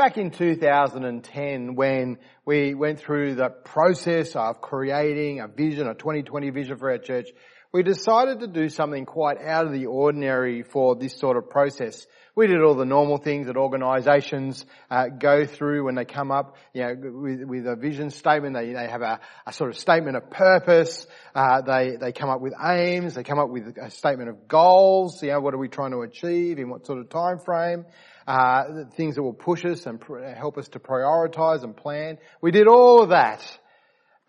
back in 2010 when we went through the process of creating a vision, a 2020 vision for our church, we decided to do something quite out of the ordinary for this sort of process. We did all the normal things that organisations uh, go through when they come up, you know, with, with a vision statement. They, they have a, a, sort of statement of purpose. Uh, they they come up with aims. They come up with a statement of goals. You know, what are we trying to achieve in what sort of time frame? Uh, things that will push us and pr- help us to prioritise and plan. We did all of that.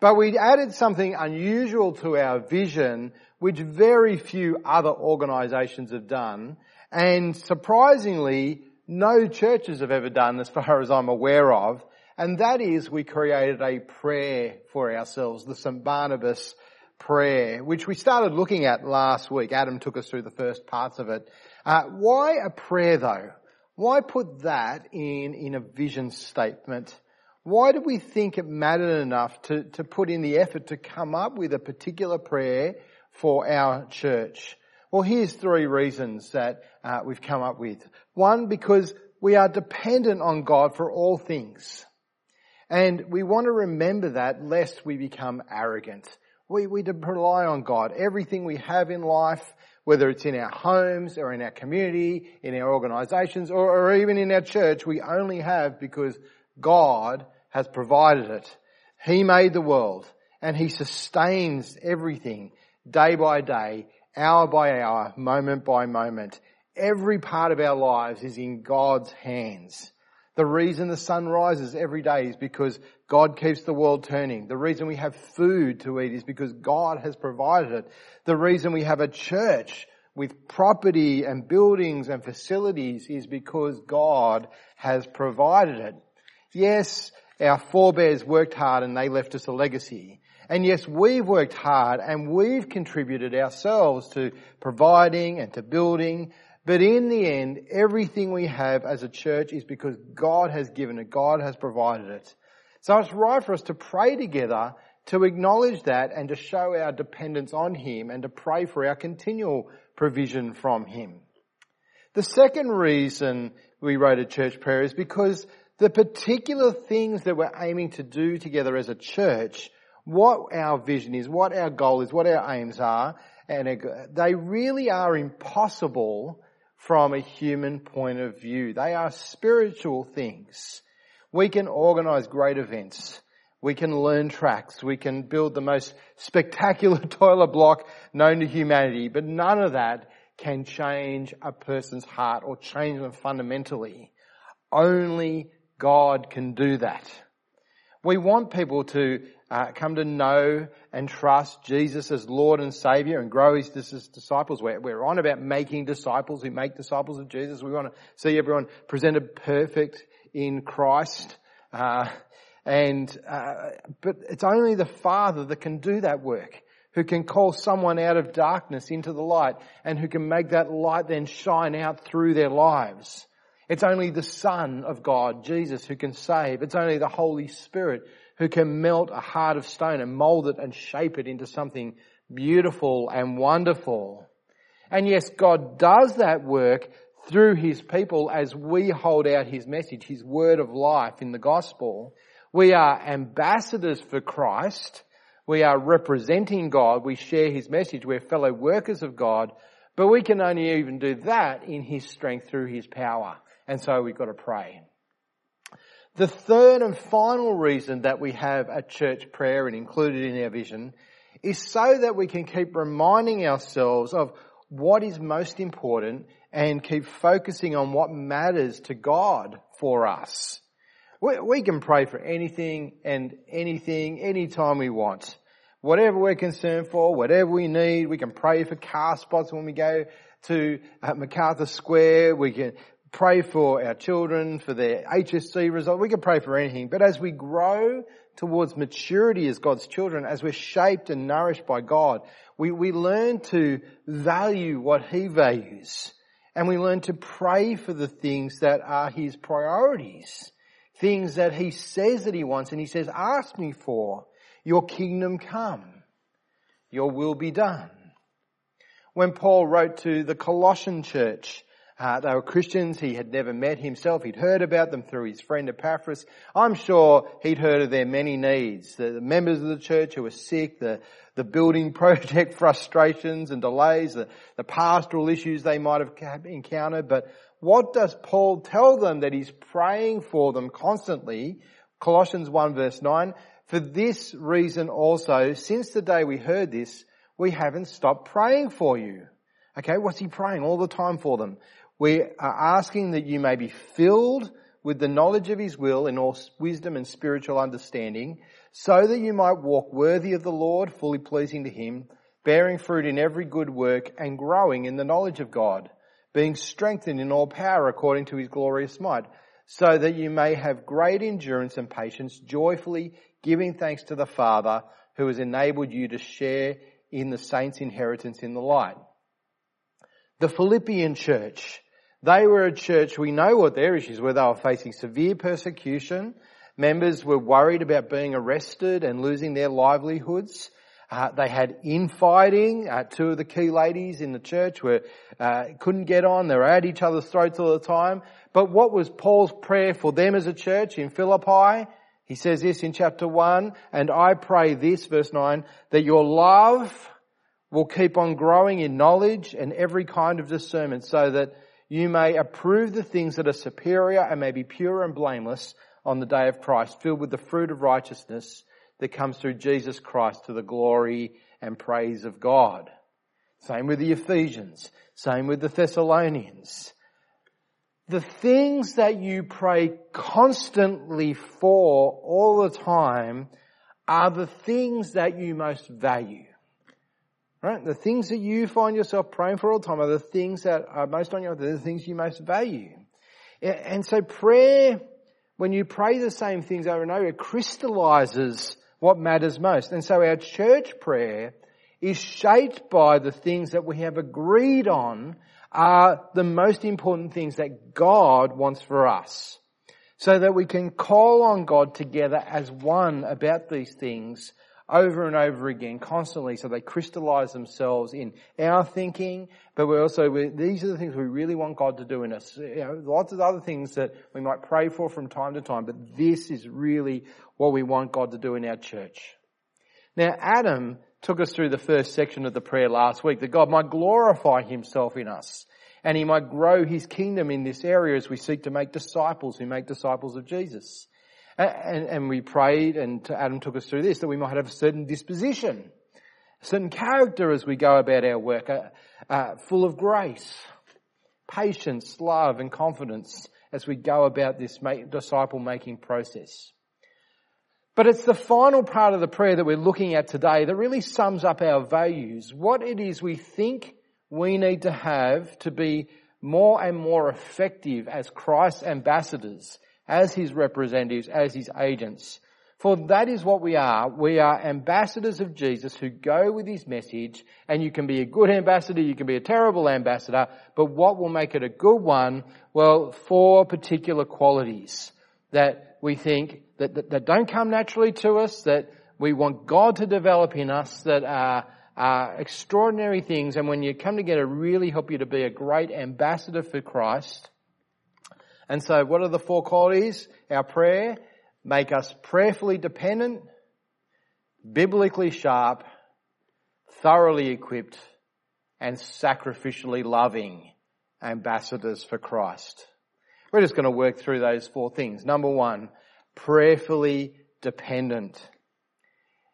But we added something unusual to our vision, which very few other organisations have done, and surprisingly, no churches have ever done as far as I'm aware of, and that is we created a prayer for ourselves, the St. Barnabas prayer, which we started looking at last week. Adam took us through the first parts of it. Uh, why a prayer though? Why put that in, in a vision statement? Why do we think it mattered enough to, to put in the effort to come up with a particular prayer for our church? Well, here's three reasons that uh, we've come up with. One, because we are dependent on God for all things. And we want to remember that lest we become arrogant. We, we rely on God. Everything we have in life, whether it's in our homes or in our community, in our organizations, or, or even in our church, we only have because God has provided it. He made the world and He sustains everything day by day, hour by hour, moment by moment. Every part of our lives is in God's hands. The reason the sun rises every day is because God keeps the world turning. The reason we have food to eat is because God has provided it. The reason we have a church with property and buildings and facilities is because God has provided it. Yes, our forebears worked hard and they left us a legacy. And yes, we've worked hard and we've contributed ourselves to providing and to building. But in the end, everything we have as a church is because God has given it. God has provided it. So it's right for us to pray together to acknowledge that and to show our dependence on Him and to pray for our continual provision from Him. The second reason we wrote a church prayer is because the particular things that we're aiming to do together as a church, what our vision is, what our goal is, what our aims are, and they really are impossible from a human point of view. They are spiritual things. We can organize great events. We can learn tracks. We can build the most spectacular toilet block known to humanity, but none of that can change a person's heart or change them fundamentally. Only God can do that. We want people to uh, come to know and trust Jesus as Lord and Savior and grow his, disciples. We're, we're on about making disciples We make disciples of Jesus. We want to see everyone presented perfect in Christ. Uh, and uh, but it's only the Father that can do that work, who can call someone out of darkness into the light, and who can make that light then shine out through their lives. It's only the Son of God, Jesus, who can save. It's only the Holy Spirit who can melt a heart of stone and mold it and shape it into something beautiful and wonderful. And yes, God does that work through His people as we hold out His message, His word of life in the gospel. We are ambassadors for Christ. We are representing God. We share His message. We're fellow workers of God. But we can only even do that in His strength through His power. And so we've got to pray. The third and final reason that we have a church prayer and included in our vision is so that we can keep reminding ourselves of what is most important and keep focusing on what matters to God for us. We, we can pray for anything and anything anytime we want. Whatever we're concerned for, whatever we need, we can pray for car spots when we go to uh, Macarthur Square. We can pray for our children, for their HSC result. We can pray for anything. But as we grow towards maturity as God's children, as we're shaped and nourished by God, we, we learn to value what He values. And we learn to pray for the things that are His priorities. Things that He says that He wants. And He says, ask me for. Your kingdom come. Your will be done. When Paul wrote to the Colossian church, Uh, they were Christians. He had never met himself. He'd heard about them through his friend Epaphras. I'm sure he'd heard of their many needs. The, the members of the church who were sick, the, the building project frustrations and delays, the, the pastoral issues they might have encountered. But what does Paul tell them that he's praying for them constantly? Colossians 1 verse 9. For this reason also, since the day we heard this, we haven't stopped praying for you. Okay, what's he praying all the time for them? We are asking that you may be filled with the knowledge of his will in all wisdom and spiritual understanding, so that you might walk worthy of the Lord, fully pleasing to him, bearing fruit in every good work and growing in the knowledge of God, being strengthened in all power according to his glorious might, so that you may have great endurance and patience, joyfully giving thanks to the Father who has enabled you to share in the saints' inheritance in the light. The Philippian church they were a church, we know what their issues were. They were facing severe persecution. Members were worried about being arrested and losing their livelihoods. Uh, they had infighting. Uh, two of the key ladies in the church were uh, couldn't get on. They were at each other's throats all the time. But what was Paul's prayer for them as a church in Philippi? He says this in chapter one, and I pray this, verse nine, that your love will keep on growing in knowledge and every kind of discernment, so that you may approve the things that are superior and may be pure and blameless on the day of Christ, filled with the fruit of righteousness that comes through Jesus Christ to the glory and praise of God. Same with the Ephesians. Same with the Thessalonians. The things that you pray constantly for all the time are the things that you most value. Right? The things that you find yourself praying for all the time are the things that are most on your, the things you most value. And so prayer, when you pray the same things over and over, it crystallizes what matters most. And so our church prayer is shaped by the things that we have agreed on are the most important things that God wants for us. So that we can call on God together as one about these things over and over again, constantly, so they crystallize themselves in our thinking, but we also, we, these are the things we really want God to do in us. You know, lots of other things that we might pray for from time to time, but this is really what we want God to do in our church. Now, Adam took us through the first section of the prayer last week, that God might glorify himself in us and he might grow his kingdom in this area as we seek to make disciples who make disciples of Jesus. And, and we prayed and Adam took us through this, that we might have a certain disposition, a certain character as we go about our work, uh, uh, full of grace, patience, love and confidence as we go about this disciple making process. But it's the final part of the prayer that we're looking at today that really sums up our values, what it is we think we need to have to be more and more effective as Christ's ambassadors as his representatives, as his agents. For that is what we are. We are ambassadors of Jesus who go with his message and you can be a good ambassador, you can be a terrible ambassador, but what will make it a good one? Well, four particular qualities that we think that, that, that don't come naturally to us, that we want God to develop in us, that are, are extraordinary things and when you come together really help you to be a great ambassador for Christ. And so what are the four qualities? Our prayer, make us prayerfully dependent, biblically sharp, thoroughly equipped, and sacrificially loving ambassadors for Christ. We're just going to work through those four things. Number one, prayerfully dependent.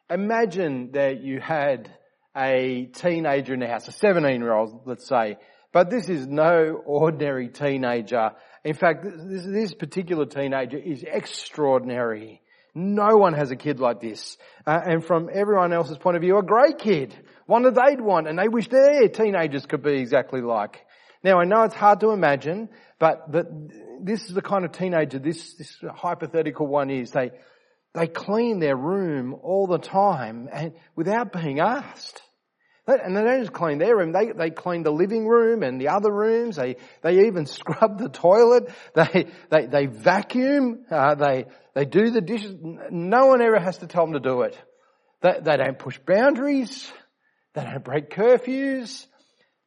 Imagine that you had a teenager in the house, a 17 year old, let's say, but this is no ordinary teenager in fact, this, this particular teenager is extraordinary. No one has a kid like this. Uh, and from everyone else's point of view, a great kid. One that they'd want and they wish their teenagers could be exactly like. Now I know it's hard to imagine, but, but this is the kind of teenager this, this hypothetical one is. They, they clean their room all the time and without being asked. And they don't just clean their room, they, they clean the living room and the other rooms. They, they even scrub the toilet. They, they, they vacuum. Uh, they, they do the dishes. No one ever has to tell them to do it. They, they don't push boundaries. They don't break curfews.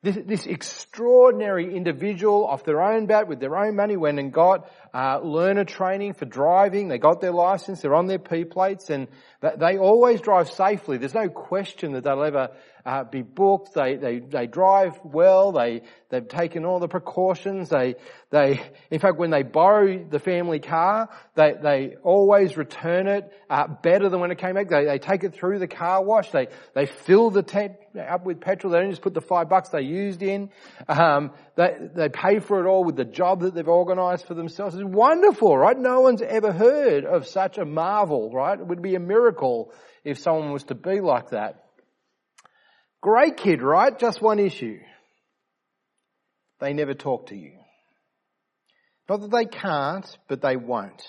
This, this, extraordinary individual off their own bat with their own money went and got uh, learner training for driving. They got their license. They're on their P plates, and they always drive safely. There's no question that they'll ever uh, be booked. They, they, they drive well. They, they've taken all the precautions. They, they, in fact, when they borrow the family car, they, they always return it, uh, better than when it came back. They, they take it through the car wash. They, they fill the tank up with petrol. They don't just put the five bucks they used in. Um, they, they pay for it all with the job that they've organized for themselves. It's wonderful, right? No one's ever heard of such a marvel, right? It would be a miracle if someone was to be like that. Great kid, right? Just one issue. They never talk to you. Not that they can't, but they won't.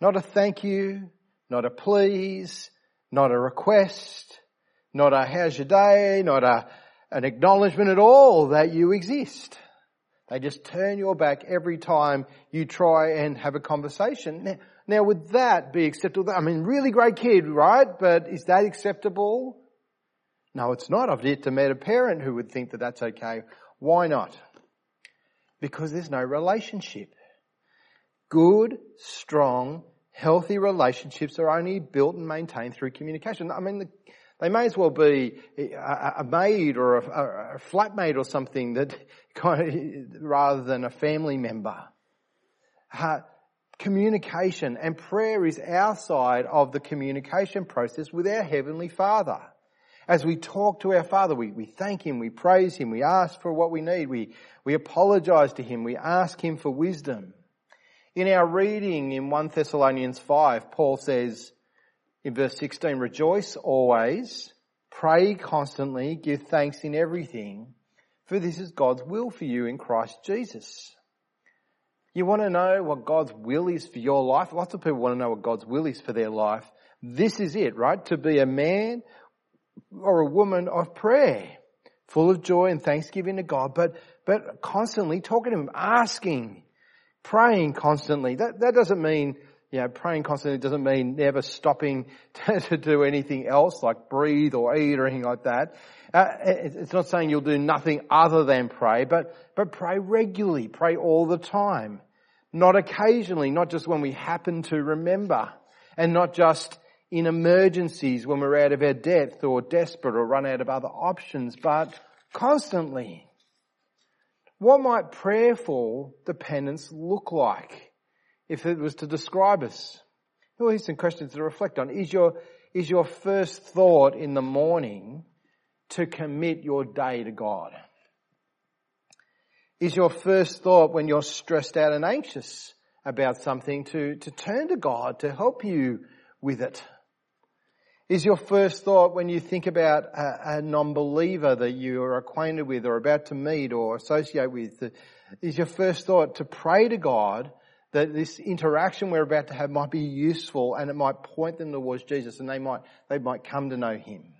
Not a thank you, not a please, not a request, not a how's your day, not a, an acknowledgement at all that you exist. They just turn your back every time you try and have a conversation. Now, now would that be acceptable? I mean, really great kid, right? But is that acceptable? No, it's not. I've yet to meet a parent who would think that that's okay. Why not? Because there's no relationship. Good, strong, healthy relationships are only built and maintained through communication. I mean, the, they may as well be a, maid or a, a, flatmate or something that kind of, rather than a family member. Uh, communication and prayer is our side of the communication process with our Heavenly Father. As we talk to our Father, we, we thank Him, we praise Him, we ask for what we need, we, we apologize to Him, we ask Him for wisdom. In our reading in 1 Thessalonians 5, Paul says in verse 16, rejoice always, pray constantly, give thanks in everything, for this is God's will for you in Christ Jesus. You want to know what God's will is for your life? Lots of people want to know what God's will is for their life. This is it, right? To be a man or a woman of prayer, full of joy and thanksgiving to God, but, but constantly talking to Him, asking, praying constantly. That, that doesn't mean, you know, praying constantly doesn't mean never stopping to, to do anything else like breathe or eat or anything like that. Uh, it's not saying you'll do nothing other than pray, but, but pray regularly, pray all the time. Not occasionally, not just when we happen to remember, and not just in emergencies when we're out of our depth or desperate or run out of other options, but constantly. What might prayerful dependence look like if it was to describe us? Well, here's some questions to reflect on. Is your, is your first thought in the morning to commit your day to God? Is your first thought when you're stressed out and anxious about something to, to turn to God to help you with it? Is your first thought when you think about a, a non-believer that you are acquainted with or about to meet or associate with, is your first thought to pray to God that this interaction we're about to have might be useful and it might point them towards Jesus and they might, they might come to know Him?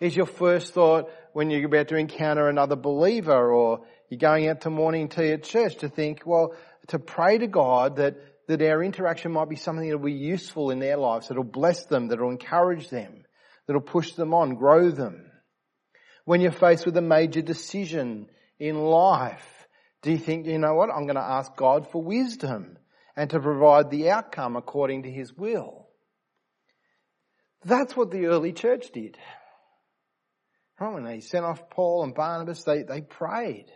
Is your first thought when you're about to encounter another believer or you're going out to morning tea at church to think, well, to pray to God that that our interaction might be something that will be useful in their lives, that'll bless them, that'll encourage them, that'll push them on, grow them. When you're faced with a major decision in life, do you think, you know what, I'm going to ask God for wisdom and to provide the outcome according to His will? That's what the early church did. Right, when they sent off Paul and Barnabas, they, they prayed.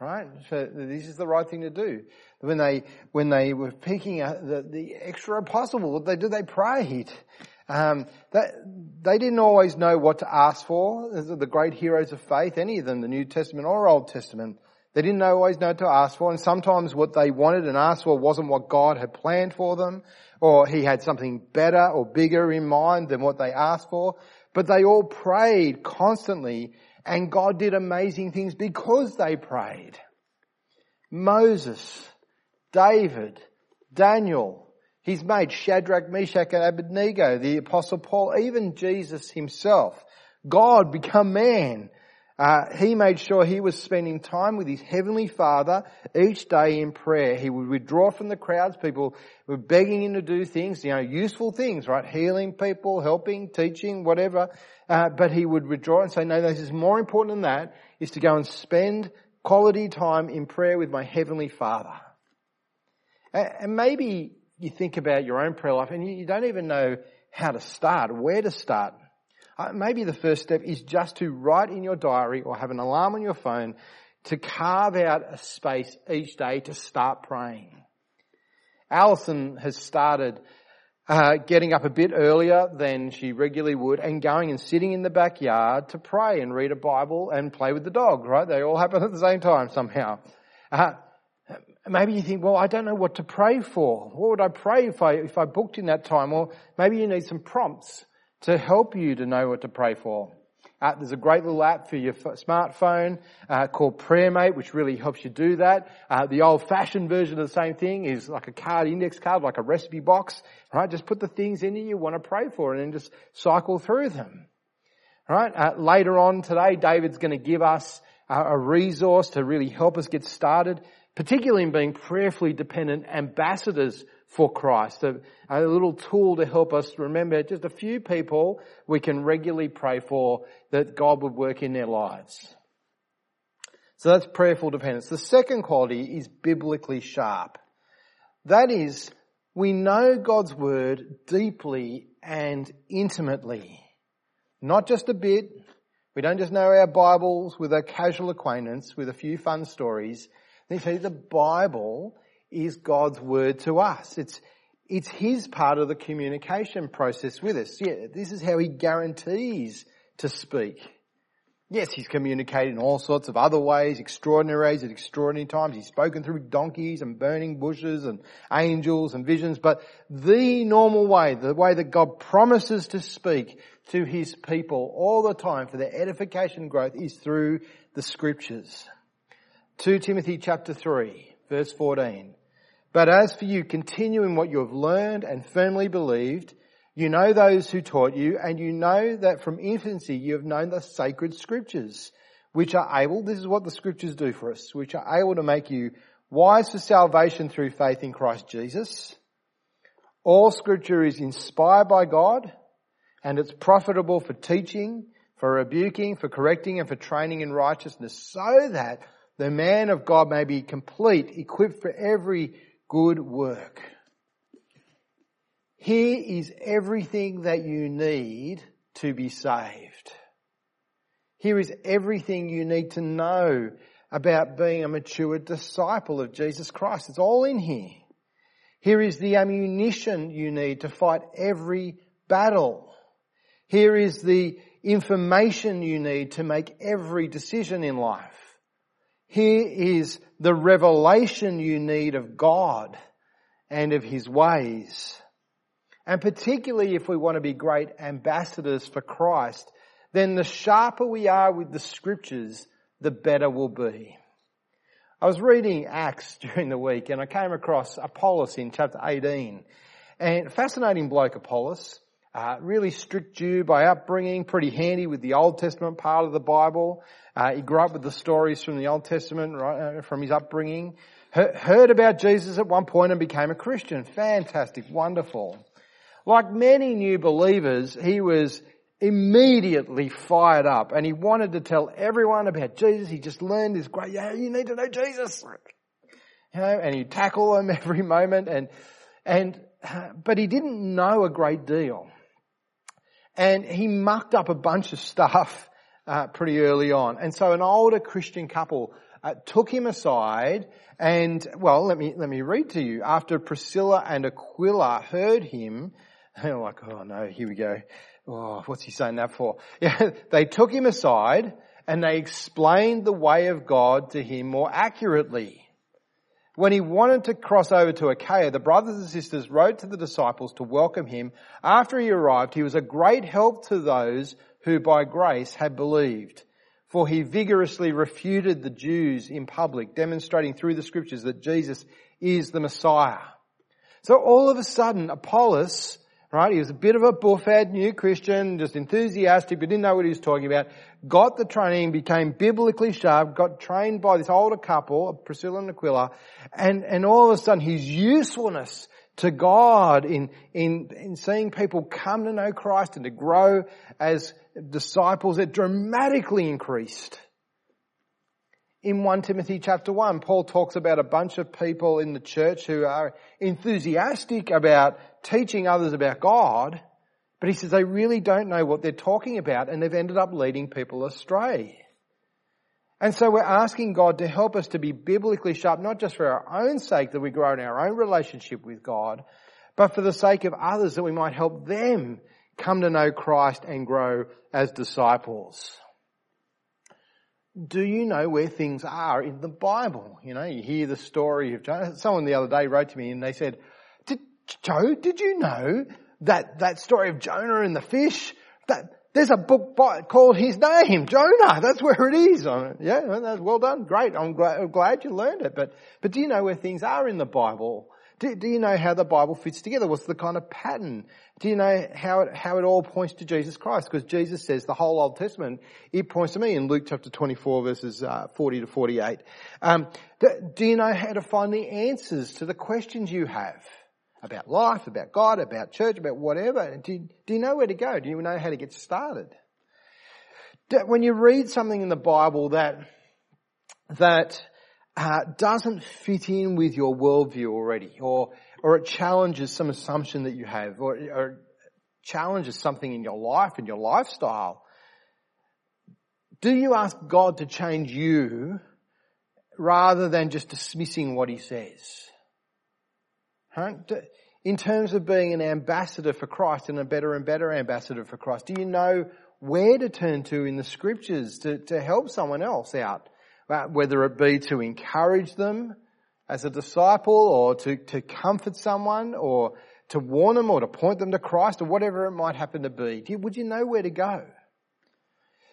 Right? So this is the right thing to do. When they, when they were picking the, the extra apostle, what they did, they prayed. Um, that, they didn't always know what to ask for. The great heroes of faith, any of them, the New Testament or Old Testament, they didn't always know what to ask for. And sometimes what they wanted and asked for wasn't what God had planned for them, or He had something better or bigger in mind than what they asked for. But they all prayed constantly and God did amazing things because they prayed. Moses, David, Daniel, he's made Shadrach, Meshach and Abednego, the apostle Paul, even Jesus himself. God become man. Uh, he made sure he was spending time with his heavenly father each day in prayer. He would withdraw from the crowds. People were begging him to do things, you know, useful things, right? Healing people, helping, teaching, whatever. Uh, but he would withdraw and say, no, this is more important than that, is to go and spend quality time in prayer with my heavenly father. And maybe you think about your own prayer life and you don't even know how to start, where to start. Uh, maybe the first step is just to write in your diary or have an alarm on your phone to carve out a space each day to start praying. Alison has started uh, getting up a bit earlier than she regularly would and going and sitting in the backyard to pray and read a Bible and play with the dog, right? They all happen at the same time somehow. Uh, maybe you think, well, I don't know what to pray for. What would I pray if I, if I booked in that time? Or maybe you need some prompts to help you to know what to pray for. Uh, there's a great little app for your f- smartphone uh, called PrayerMate, which really helps you do that. Uh, the old-fashioned version of the same thing is like a card, index card, like a recipe box. Right? Just put the things in you want to pray for, and then just cycle through them. Right? Uh, later on today, David's going to give us a resource to really help us get started, particularly in being prayerfully dependent ambassadors for Christ. A, a, little tool to help us remember just a few people we can regularly pray for that God would work in their lives. So that's prayerful dependence. The second quality is biblically sharp. That is, we know God's word deeply and intimately. Not just a bit. We don't just know our Bibles with a casual acquaintance with a few fun stories. You see, the Bible is God's word to us. It's, it's His part of the communication process with us. Yeah, this is how He guarantees to speak. Yes, He's communicated in all sorts of other ways, extraordinary ways at extraordinary times. He's spoken through donkeys and burning bushes and angels and visions, but the normal way, the way that God promises to speak to His people all the time for their edification and growth is through the scriptures. 2 Timothy chapter 3 verse 14. But as for you, continue in what you have learned and firmly believed. You know those who taught you, and you know that from infancy you have known the sacred scriptures, which are able, this is what the scriptures do for us, which are able to make you wise for salvation through faith in Christ Jesus. All scripture is inspired by God, and it's profitable for teaching, for rebuking, for correcting, and for training in righteousness, so that the man of God may be complete, equipped for every good work. Here is everything that you need to be saved. Here is everything you need to know about being a mature disciple of Jesus Christ. It's all in here. Here is the ammunition you need to fight every battle. Here is the information you need to make every decision in life. Here is the revelation you need of God and of His ways. And particularly if we want to be great ambassadors for Christ, then the sharper we are with the scriptures, the better we'll be. I was reading Acts during the week and I came across Apollos in chapter 18. And fascinating bloke Apollos, uh, really strict Jew by upbringing, pretty handy with the Old Testament part of the Bible. Uh, he grew up with the stories from the Old Testament, right, uh, from his upbringing. He- heard about Jesus at one point and became a Christian. Fantastic, wonderful. Like many new believers, he was immediately fired up and he wanted to tell everyone about Jesus. He just learned this great, yeah, you need to know Jesus. You know, and he'd tackle them every moment and, and, but he didn't know a great deal. And he mucked up a bunch of stuff uh, pretty early on. And so an older Christian couple uh, took him aside and, well, let me, let me read to you. After Priscilla and Aquila heard him, they're like, oh no, here we go. Oh, what's he saying that for? Yeah, they took him aside and they explained the way of God to him more accurately. When he wanted to cross over to Achaia, the brothers and sisters wrote to the disciples to welcome him. After he arrived, he was a great help to those who by grace had believed. For he vigorously refuted the Jews in public, demonstrating through the scriptures that Jesus is the Messiah. So all of a sudden, Apollos Right? He was a bit of a buffhead, new Christian, just enthusiastic, but didn't know what he was talking about. Got the training, became biblically sharp, got trained by this older couple, Priscilla and Aquila, and, and all of a sudden his usefulness to God in, in, in seeing people come to know Christ and to grow as disciples, it dramatically increased. In 1 Timothy chapter 1, Paul talks about a bunch of people in the church who are enthusiastic about teaching others about God, but he says they really don't know what they're talking about and they've ended up leading people astray. And so we're asking God to help us to be biblically sharp, not just for our own sake that we grow in our own relationship with God, but for the sake of others that we might help them come to know Christ and grow as disciples. Do you know where things are in the Bible? You know, you hear the story of Jonah. Someone the other day wrote to me and they said, Joe, did you know that, that story of Jonah and the fish? That, there's a book by, called his name, Jonah. That's where it is. yeah, well done. Great. I'm glad, I'm glad you learned it. But, but do you know where things are in the Bible? Do, do, you know how the Bible fits together? What's the kind of pattern? Do you know how it, how it all points to Jesus Christ? Because Jesus says the whole Old Testament, it points to me in Luke chapter 24 verses uh, 40 to 48. Um, do, do you know how to find the answers to the questions you have? About life, about God, about church, about whatever. Do you, do you know where to go? Do you know how to get started? When you read something in the Bible that, that uh, doesn't fit in with your worldview already, or, or it challenges some assumption that you have, or, or challenges something in your life and your lifestyle, do you ask God to change you rather than just dismissing what He says? In terms of being an ambassador for Christ and a better and better ambassador for Christ, do you know where to turn to in the scriptures to, to help someone else out? Uh, whether it be to encourage them as a disciple or to, to comfort someone or to warn them or to point them to Christ or whatever it might happen to be. You, would you know where to go?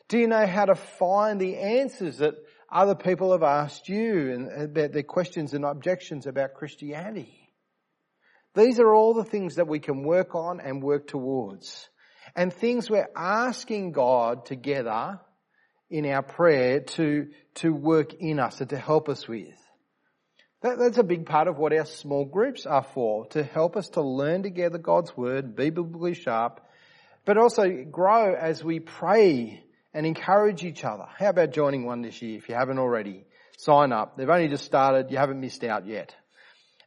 Do you know how to find the answers that other people have asked you and about their questions and objections about Christianity? These are all the things that we can work on and work towards. And things we're asking God together in our prayer to, to work in us and to help us with. That, that's a big part of what our small groups are for, to help us to learn together God's Word, be biblically sharp, but also grow as we pray and encourage each other. How about joining one this year if you haven't already? Sign up. They've only just started. You haven't missed out yet.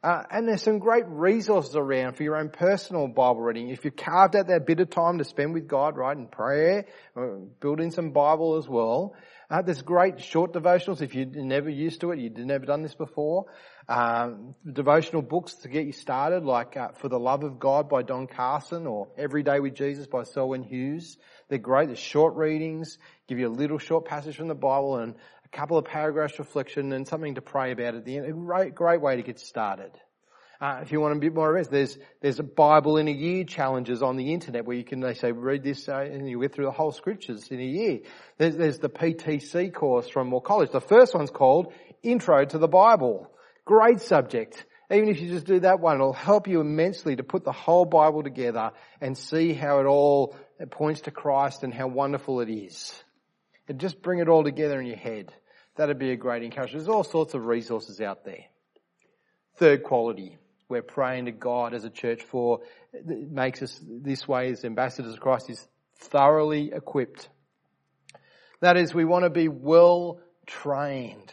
Uh, and there's some great resources around for your own personal Bible reading. If you carved out that bit of time to spend with God, right, in prayer, uh, build in some Bible as well. Uh, there's great short devotionals if you're never used to it, you've never done this before. Um, devotional books to get you started, like uh, For the Love of God by Don Carson or Every Day with Jesus by Selwyn Hughes. They're great. They're short readings, give you a little short passage from the Bible and couple of paragraphs reflection and something to pray about at the end. A great, great way to get started. Uh, if you want a bit more of it, there's there's a Bible in a year challenges on the internet where you can they say read this uh, and you get through the whole scriptures in a year. There's, there's the PTC course from Moore College. The first one's called Intro to the Bible. Great subject. Even if you just do that one, it'll help you immensely to put the whole Bible together and see how it all points to Christ and how wonderful it is. And just bring it all together in your head. That'd be a great encouragement. There's all sorts of resources out there. Third quality we're praying to God as a church for makes us this way as ambassadors of Christ is thoroughly equipped. That is, we want to be well trained,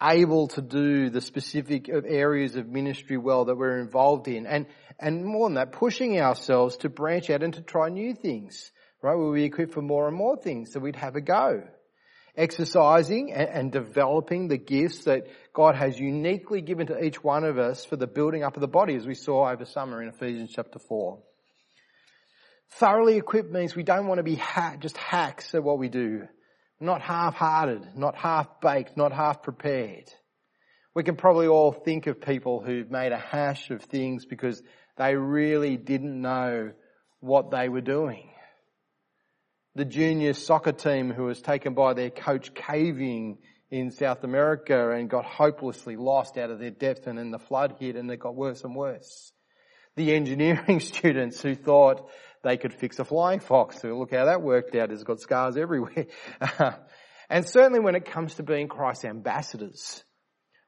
able to do the specific areas of ministry well that we're involved in, and and more than that, pushing ourselves to branch out and to try new things. Right, we'll be equipped for more and more things, so we'd have a go exercising and, developing the gifts that God has uniquely given to each one of us for the building up of the body, as we saw over summer in Ephesians chapter 4. Thoroughly equipped means we don't want to be ha- just hacks at what we do. Not half-hearted, not half-baked, not half-prepared. We can probably all think of people who've made a hash of things because they really didn't know what they were doing the junior soccer team who was taken by their coach caving in South America and got hopelessly lost out of their depth and then the flood hit and it got worse and worse. The engineering students who thought they could fix a flying fox. So look how that worked out. It's got scars everywhere. and certainly when it comes to being Christ's ambassadors,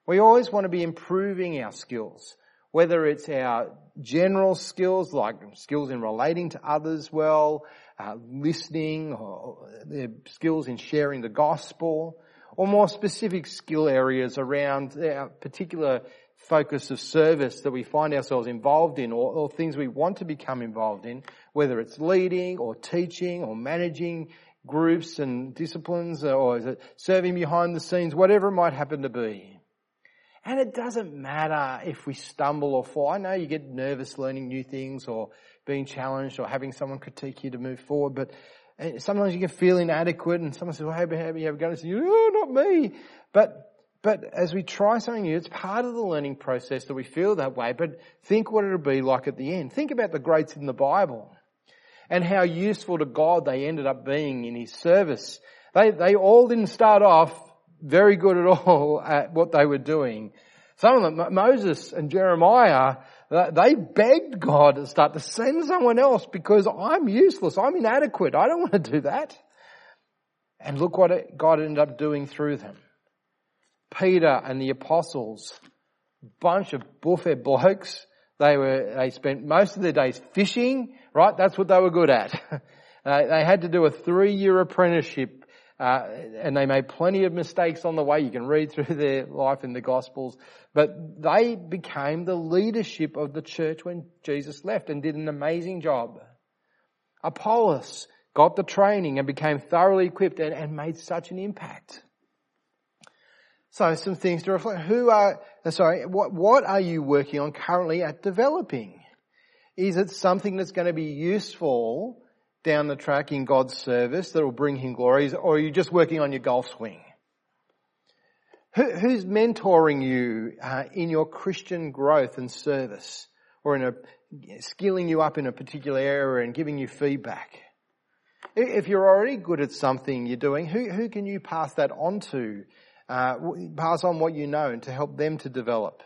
we always want to be improving our skills. Whether it's our general skills, like skills in relating to others well, uh, listening, or their skills in sharing the gospel, or more specific skill areas around our particular focus of service that we find ourselves involved in or, or, things we want to become involved in, whether it's leading or teaching or managing groups and disciplines or is it serving behind the scenes, whatever it might happen to be. And it doesn't matter if we stumble or fall. I know you get nervous learning new things or being challenged or having someone critique you to move forward, but sometimes you can feel inadequate and someone says, well, have you ever gone? And say, oh, not me. But but as we try something new, it's part of the learning process that we feel that way. But think what it'll be like at the end. Think about the greats in the Bible and how useful to God they ended up being in His service. They, they all didn't start off very good at all at what they were doing. Some of them, Moses and Jeremiah, they begged God to start to send someone else because I'm useless. I'm inadequate. I don't want to do that. And look what God ended up doing through them. Peter and the apostles, bunch of buffet blokes. They were, they spent most of their days fishing, right? That's what they were good at. uh, they had to do a three year apprenticeship, uh, and they made plenty of mistakes on the way. You can read through their life in the Gospels. But they became the leadership of the church when Jesus left and did an amazing job. Apollos got the training and became thoroughly equipped and, and made such an impact. So some things to reflect. Who are, uh, sorry, what, what are you working on currently at developing? Is it something that's going to be useful down the track in God's service that will bring Him glory, or are you just working on your golf swing? Who, who's mentoring you uh, in your Christian growth and service, or in a skilling you up in a particular area and giving you feedback? If you're already good at something you're doing, who, who can you pass that on to uh, pass on what you know to help them to develop.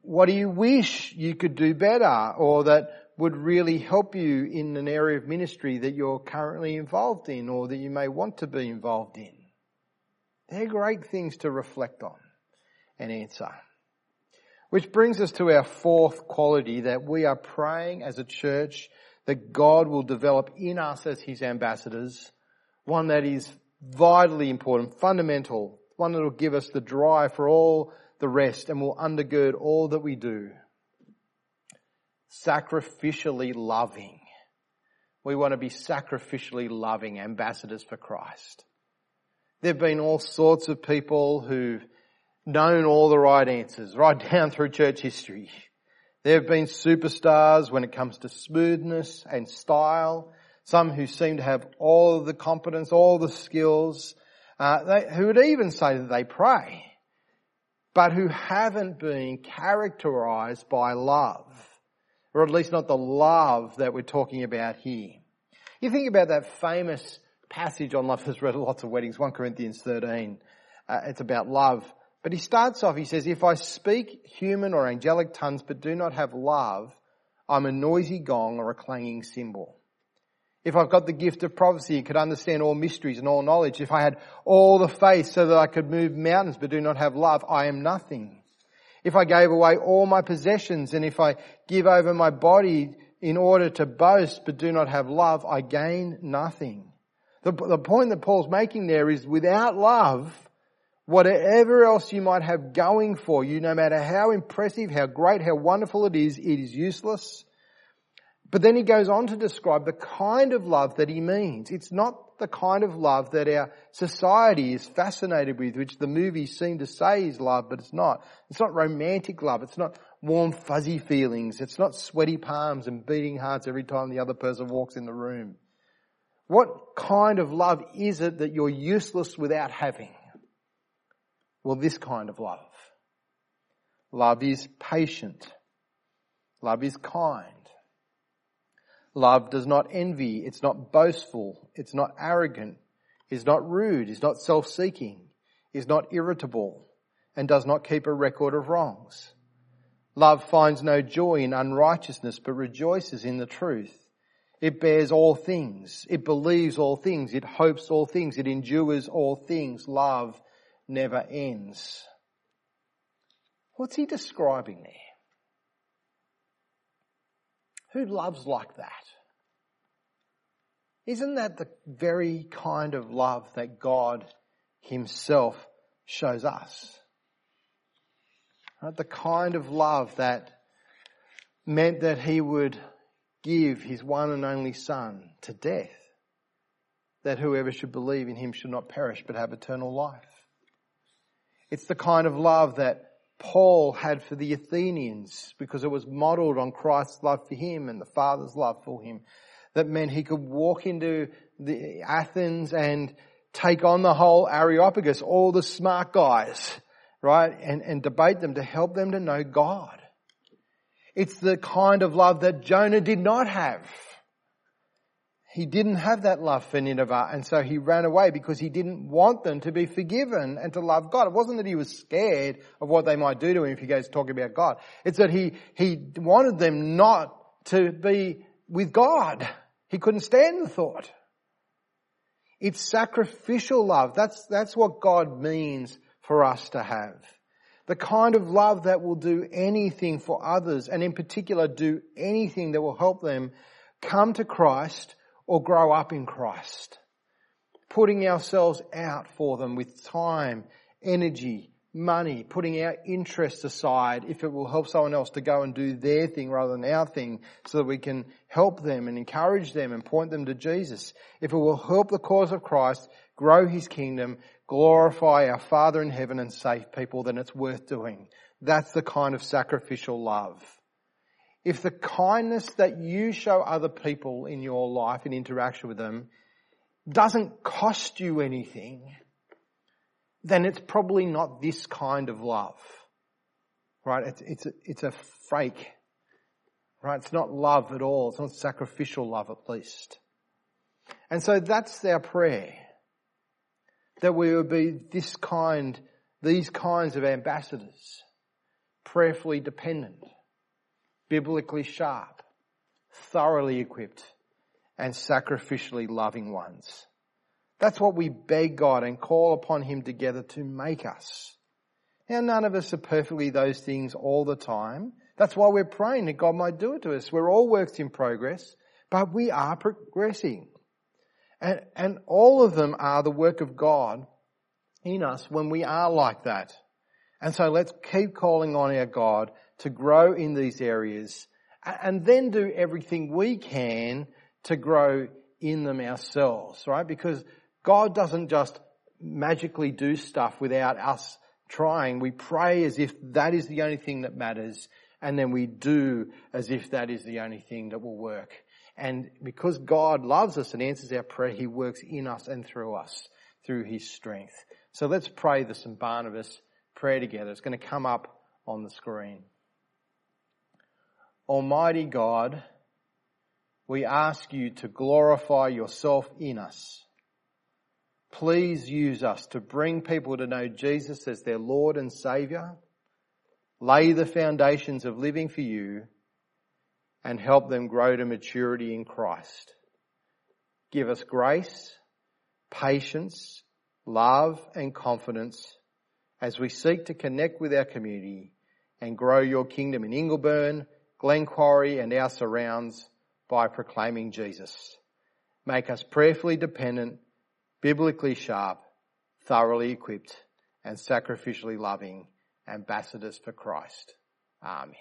What do you wish you could do better or that would really help you in an area of ministry that you're currently involved in or that you may want to be involved in? They're great things to reflect on and answer. Which brings us to our fourth quality that we are praying as a church that God will develop in us as His ambassadors, one that is vitally important, fundamental, one that will give us the drive for all the rest and will undergird all that we do. Sacrificially loving. We want to be sacrificially loving ambassadors for Christ. There have been all sorts of people who've known all the right answers right down through church history. There have been superstars when it comes to smoothness and style some who seem to have all the competence, all the skills, uh, they, who would even say that they pray, but who haven't been characterized by love, or at least not the love that we're talking about here. You think about that famous passage on love has read lots of weddings, 1 Corinthians 13. Uh, it's about love. But he starts off, he says, if I speak human or angelic tongues but do not have love, I'm a noisy gong or a clanging cymbal. If I've got the gift of prophecy and could understand all mysteries and all knowledge, if I had all the faith so that I could move mountains but do not have love, I am nothing. If I gave away all my possessions and if I give over my body in order to boast but do not have love, I gain nothing. The, the point that Paul's making there is without love, whatever else you might have going for you, no matter how impressive, how great, how wonderful it is, it is useless but then he goes on to describe the kind of love that he means. It's not the kind of love that our society is fascinated with, which the movies seem to say is love, but it's not. It's not romantic love. It's not warm fuzzy feelings. It's not sweaty palms and beating hearts every time the other person walks in the room. What kind of love is it that you're useless without having? Well, this kind of love. Love is patient. Love is kind. Love does not envy. It's not boastful. It's not arrogant. Is not rude. Is not self-seeking. Is not irritable and does not keep a record of wrongs. Love finds no joy in unrighteousness, but rejoices in the truth. It bears all things. It believes all things. It hopes all things. It endures all things. Love never ends. What's he describing there? Who loves like that? Isn't that the very kind of love that God himself shows us? The kind of love that meant that he would give his one and only son to death, that whoever should believe in him should not perish but have eternal life. It's the kind of love that Paul had for the Athenians because it was modeled on Christ's love for him and the Father's love for him. That meant he could walk into the Athens and take on the whole Areopagus, all the smart guys, right? And, and debate them to help them to know God. It's the kind of love that Jonah did not have. He didn't have that love for Nineveh and so he ran away because he didn't want them to be forgiven and to love God. It wasn't that he was scared of what they might do to him if he goes talking about God. It's that he, he wanted them not to be with God. He couldn't stand the thought. It's sacrificial love. That's, that's what God means for us to have. The kind of love that will do anything for others and in particular do anything that will help them come to Christ or grow up in Christ. Putting ourselves out for them with time, energy, money, putting our interests aside if it will help someone else to go and do their thing rather than our thing so that we can help them and encourage them and point them to Jesus. If it will help the cause of Christ, grow his kingdom, glorify our Father in heaven and save people, then it's worth doing. That's the kind of sacrificial love. If the kindness that you show other people in your life in interaction with them doesn't cost you anything, then it's probably not this kind of love. Right? It's, it's, a, it's a fake. Right? It's not love at all. It's not sacrificial love at least. And so that's our prayer that we would be this kind, these kinds of ambassadors, prayerfully dependent, biblically sharp, thoroughly equipped, and sacrificially loving ones. That's what we beg God and call upon Him together to make us. Now none of us are perfectly those things all the time. That's why we're praying that God might do it to us. We're all works in progress, but we are progressing. And, and all of them are the work of God in us when we are like that. And so let's keep calling on our God to grow in these areas and then do everything we can to grow in them ourselves, right? Because God doesn't just magically do stuff without us trying. We pray as if that is the only thing that matters and then we do as if that is the only thing that will work. And because God loves us and answers our prayer, He works in us and through us through His strength. So let's pray the St. Barnabas prayer together. It's going to come up on the screen. Almighty God, we ask you to glorify yourself in us. Please use us to bring people to know Jesus as their Lord and Saviour. Lay the foundations of living for you and help them grow to maturity in Christ. Give us grace, patience, love and confidence as we seek to connect with our community and grow your kingdom in Ingleburn, Glenquarie and our surrounds by proclaiming Jesus. Make us prayerfully dependent, biblically sharp, thoroughly equipped and sacrificially loving ambassadors for Christ. Amen.